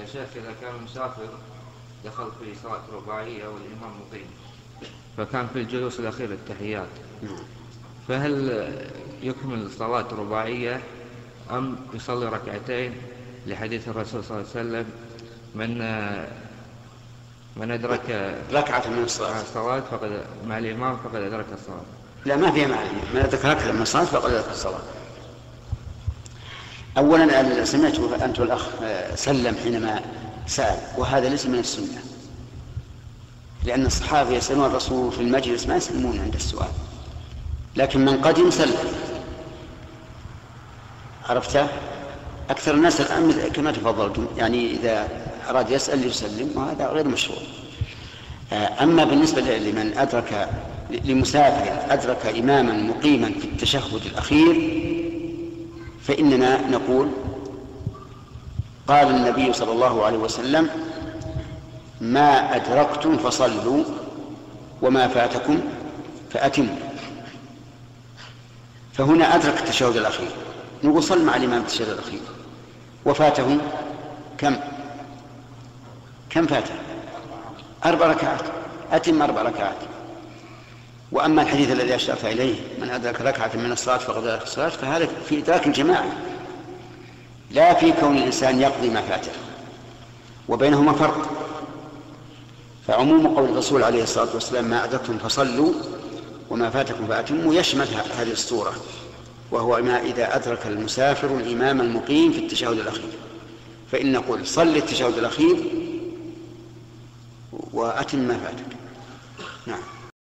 يا شيخ إذا كان مسافر دخل في صلاة رباعية والإمام مقيم فكان في الجلوس الأخير التحيات. فهل يكمل صلاة رباعية أم يصلي ركعتين؟ لحديث الرسول صلى الله عليه وسلم من من أدرك ركعة من الصلاة. الصلاة فقد مع الإمام فقد أدرك الصلاة. لا ما فيها معنى. من أدرك ركعة من الصلاة فقد أدرك الصلاة. أولا سمعت أنت والأخ سلم حينما سأل وهذا ليس من السنة. لأن الصحابة يسألون الرسول في المجلس ما يسلمون عند السؤال. لكن من قدم سلم عرفت؟ أكثر الناس الآن كما تفضلتم يعني إذا أراد يسأل يسلم وهذا غير مشروع. أما بالنسبة لمن أدرك لمسافر أدرك إماما مقيما في التشهد الأخير فإننا نقول قال النبي صلى الله عليه وسلم ما أدركتم فصلوا وما فاتكم فأتموا. فهنا أدرك التشهد الأخير. نقول صل مع الإمام التشهد الأخير. وفاته كم؟ كم فاته أربع ركعات. أتم أربع ركعات. وأما الحديث الذي أشرت إليه من أدرك ركعة من الصلاة فقد أدرك الصلاة فهذا في إدراك الجماعة لا في كون الإنسان يقضي ما فاته وبينهما فرق. فعموم قول الرسول عليه الصلاة والسلام ما أدركتم فصلوا وما فاتكم فأتموا يشمل هذه الصورة وهو ما إذا أدرك المسافر الإمام المقيم في التشهد الأخير. فإن نقول صل التشهد الأخير وأتم ما فاتك. نعم.